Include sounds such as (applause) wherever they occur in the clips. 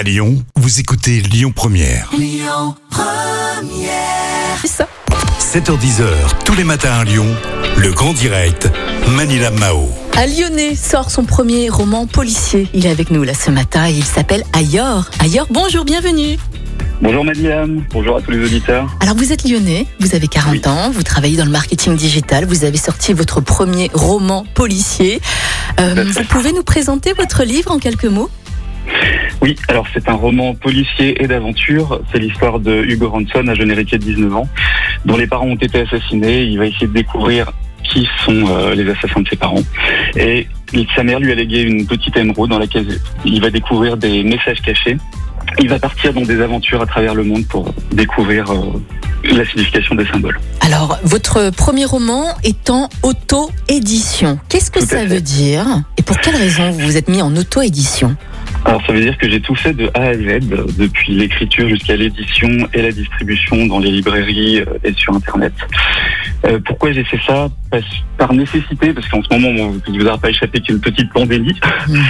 À Lyon, vous écoutez Lyon Première. C'est ça. 7h10h, tous les matins à Lyon, le grand direct, Manila Mao. Un Lyonnais sort son premier roman policier. Il est avec nous là ce matin et il s'appelle Ayor. Ayor, bonjour, bienvenue. Bonjour Madame, bonjour à tous les auditeurs. Alors vous êtes lyonnais, vous avez 40 Oui. ans, vous travaillez dans le marketing digital, vous avez sorti votre premier roman policier. Euh, à vous pouvez nous présenter votre livre en quelques mots? Oui, alors c'est un roman policier et d'aventure. C'est l'histoire de Hugo Ranson, un jeune héritier de 19 ans, dont les parents ont été assassinés. Il va essayer de découvrir qui sont euh, les assassins de ses parents. Et sa mère lui a légué une petite émeraude dans laquelle il va découvrir des messages cachés. Il va partir dans des aventures à travers le monde pour découvrir euh, la signification des symboles. Alors, votre premier roman est en auto-édition. Qu'est-ce que ça fait. veut dire? Et pour quelle raison vous vous êtes mis en auto-édition? Alors ça veut dire que j'ai tout fait de A à Z, depuis l'écriture jusqu'à l'édition et la distribution dans les librairies euh, et sur Internet. Euh, pourquoi j'ai fait ça? Parce- Par nécessité, parce qu'en ce moment, bon, il ne vous aura pas échappé qu'il y a une petite pandémie, Mhm.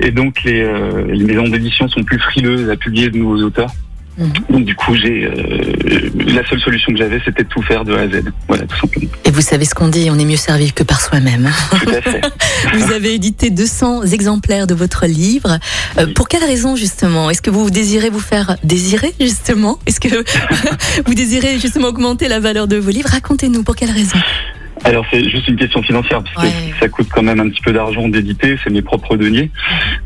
et donc les, euh, les maisons d'édition sont plus frileuses à publier de nouveaux auteurs. Mhm. Donc du coup, j'ai euh, la seule solution que j'avais, c'était de tout faire de A à Z. Voilà, tout simplement. Et vous savez ce qu'on dit, on est mieux servi que par soi-même. Tout à fait. (laughs) Vous avez édité 200 exemplaires de votre livre. Euh, Oui. pour quelle raison justement? Est-ce que vous désirez vous faire désirer justement? Est-ce que (laughs) vous désirez justement augmenter la valeur de vos livres? Racontez-nous pour quelle raison? Alors c'est juste une question financière parce Ouais. que ça coûte quand même un petit peu d'argent d'éditer, c'est mes propres deniers.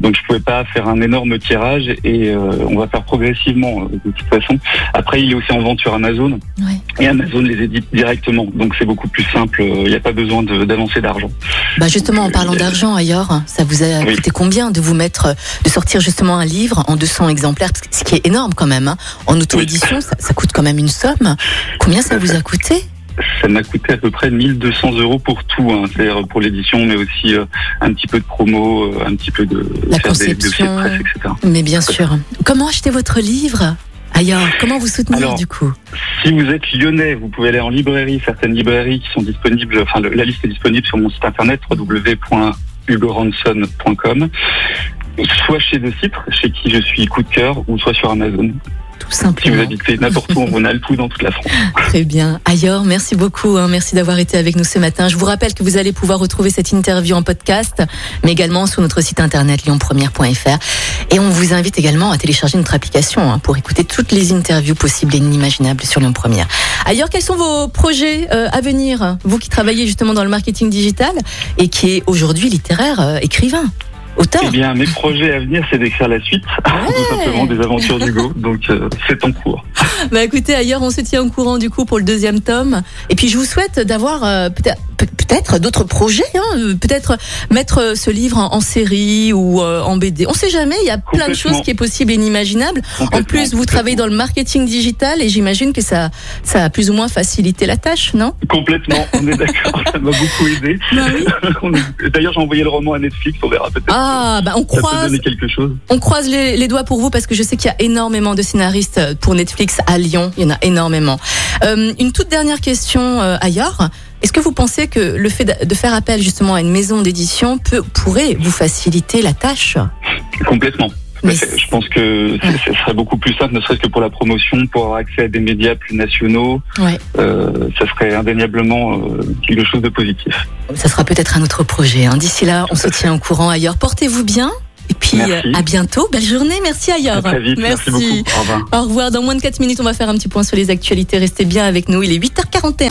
Donc je pouvais pas faire un énorme tirage et euh, on va faire progressivement euh, de toute façon. Après il est aussi en vente sur Amazon Ouais. et Amazon les édite directement. Donc c'est beaucoup plus simple, euh, il n'y a pas besoin d'avancer d'argent. Bah justement, en parlant d'argent ailleurs, ça vous a Oui. coûté combien de vous mettre, de sortir justement un livre en 200 exemplaires, ce qui est énorme quand même. hein. En auto-édition, ça, ça coûte quand même une somme. Combien ça vous a coûté? Ça m'a coûté à peu près 1200 euros pour tout, hein. c'est-à-dire pour l'édition, mais aussi euh, un petit peu de promo, euh, un petit peu de La faire des de conception. presse, etc. Mais bien sûr. Comment acheter votre livre ailleurs? Comment vous soutenir Alors, du coup? Si vous êtes lyonnais, vous pouvez aller en librairie, certaines librairies qui sont disponibles, enfin le- la liste est disponible sur mon site internet www.hugoranson.com, soit chez De Citre, chez qui je suis coup de cœur, ou soit sur Amazon. Tout Si vous simplement. habitez n'importe où en Rhône-Alpes ou dans toute la France. (laughs) Très bien. Ailleurs, merci beaucoup. hein. Merci d'avoir été avec nous ce matin. Je vous rappelle que vous allez pouvoir retrouver cette interview en podcast, mais également sur notre site internet lyonpremière.fr. Et on vous invite également à télécharger notre application hein, pour écouter toutes les interviews possibles et inimaginables sur Lyon Première. Ailleurs, quels sont vos projets euh, à venir? Vous qui travaillez justement dans le marketing digital et qui est aujourd'hui littéraire, euh, écrivain, auteur. Eh bien, mes projets à venir, c'est d'écrire la suite, (laughs) tout simplement, des aventures d'Hugo. Donc, euh, c'est en cours. Bah écoutez, ailleurs, on se tient au courant du coup pour le deuxième tome. Et puis je vous souhaite d'avoir euh, peut-être peut- peut-être d'autres projets, hein, euh, peut-être mettre euh, ce livre en, en série ou euh, en BD. On sait jamais, il y a plein de choses qui est possible et inimaginable. En plus, vous travaillez dans le marketing digital et j'imagine que ça, ça a plus ou moins facilité la tâche, non? Complètement, on est d'accord, ça m'a beaucoup aidé. (laughs) Oui. (laughs) D'ailleurs, j'ai envoyé le roman à Netflix, on verra peut-être. Ah, bah on ça croise, quelque chose. on croise les, les doigts pour vous parce que je sais qu'il y a énormément de scénaristes euh, pour Netflix à Lyon. Il y en a énormément. Euh, une toute dernière question euh, ailleurs. Est-ce que vous pensez que le fait de faire appel justement à une maison d'édition peut, pourrait vous faciliter la tâche? Complètement. Mais fait. Je pense que Ouais. ce serait beaucoup plus simple, ne serait-ce que pour la promotion, pour avoir accès à des médias plus nationaux. Ouais. Euh, ça serait indéniablement euh, quelque chose de positif. Ça sera peut-être un autre projet. hein. D'ici là, on se tient au courant ailleurs. Portez-vous bien. Et puis Merci. euh, à bientôt. Belle journée. Merci ailleurs. À très vite, merci, beaucoup. Au revoir. Au revoir. Dans moins de 4 minutes, on va faire un petit point sur les actualités. Restez bien avec nous. Il est 8h41.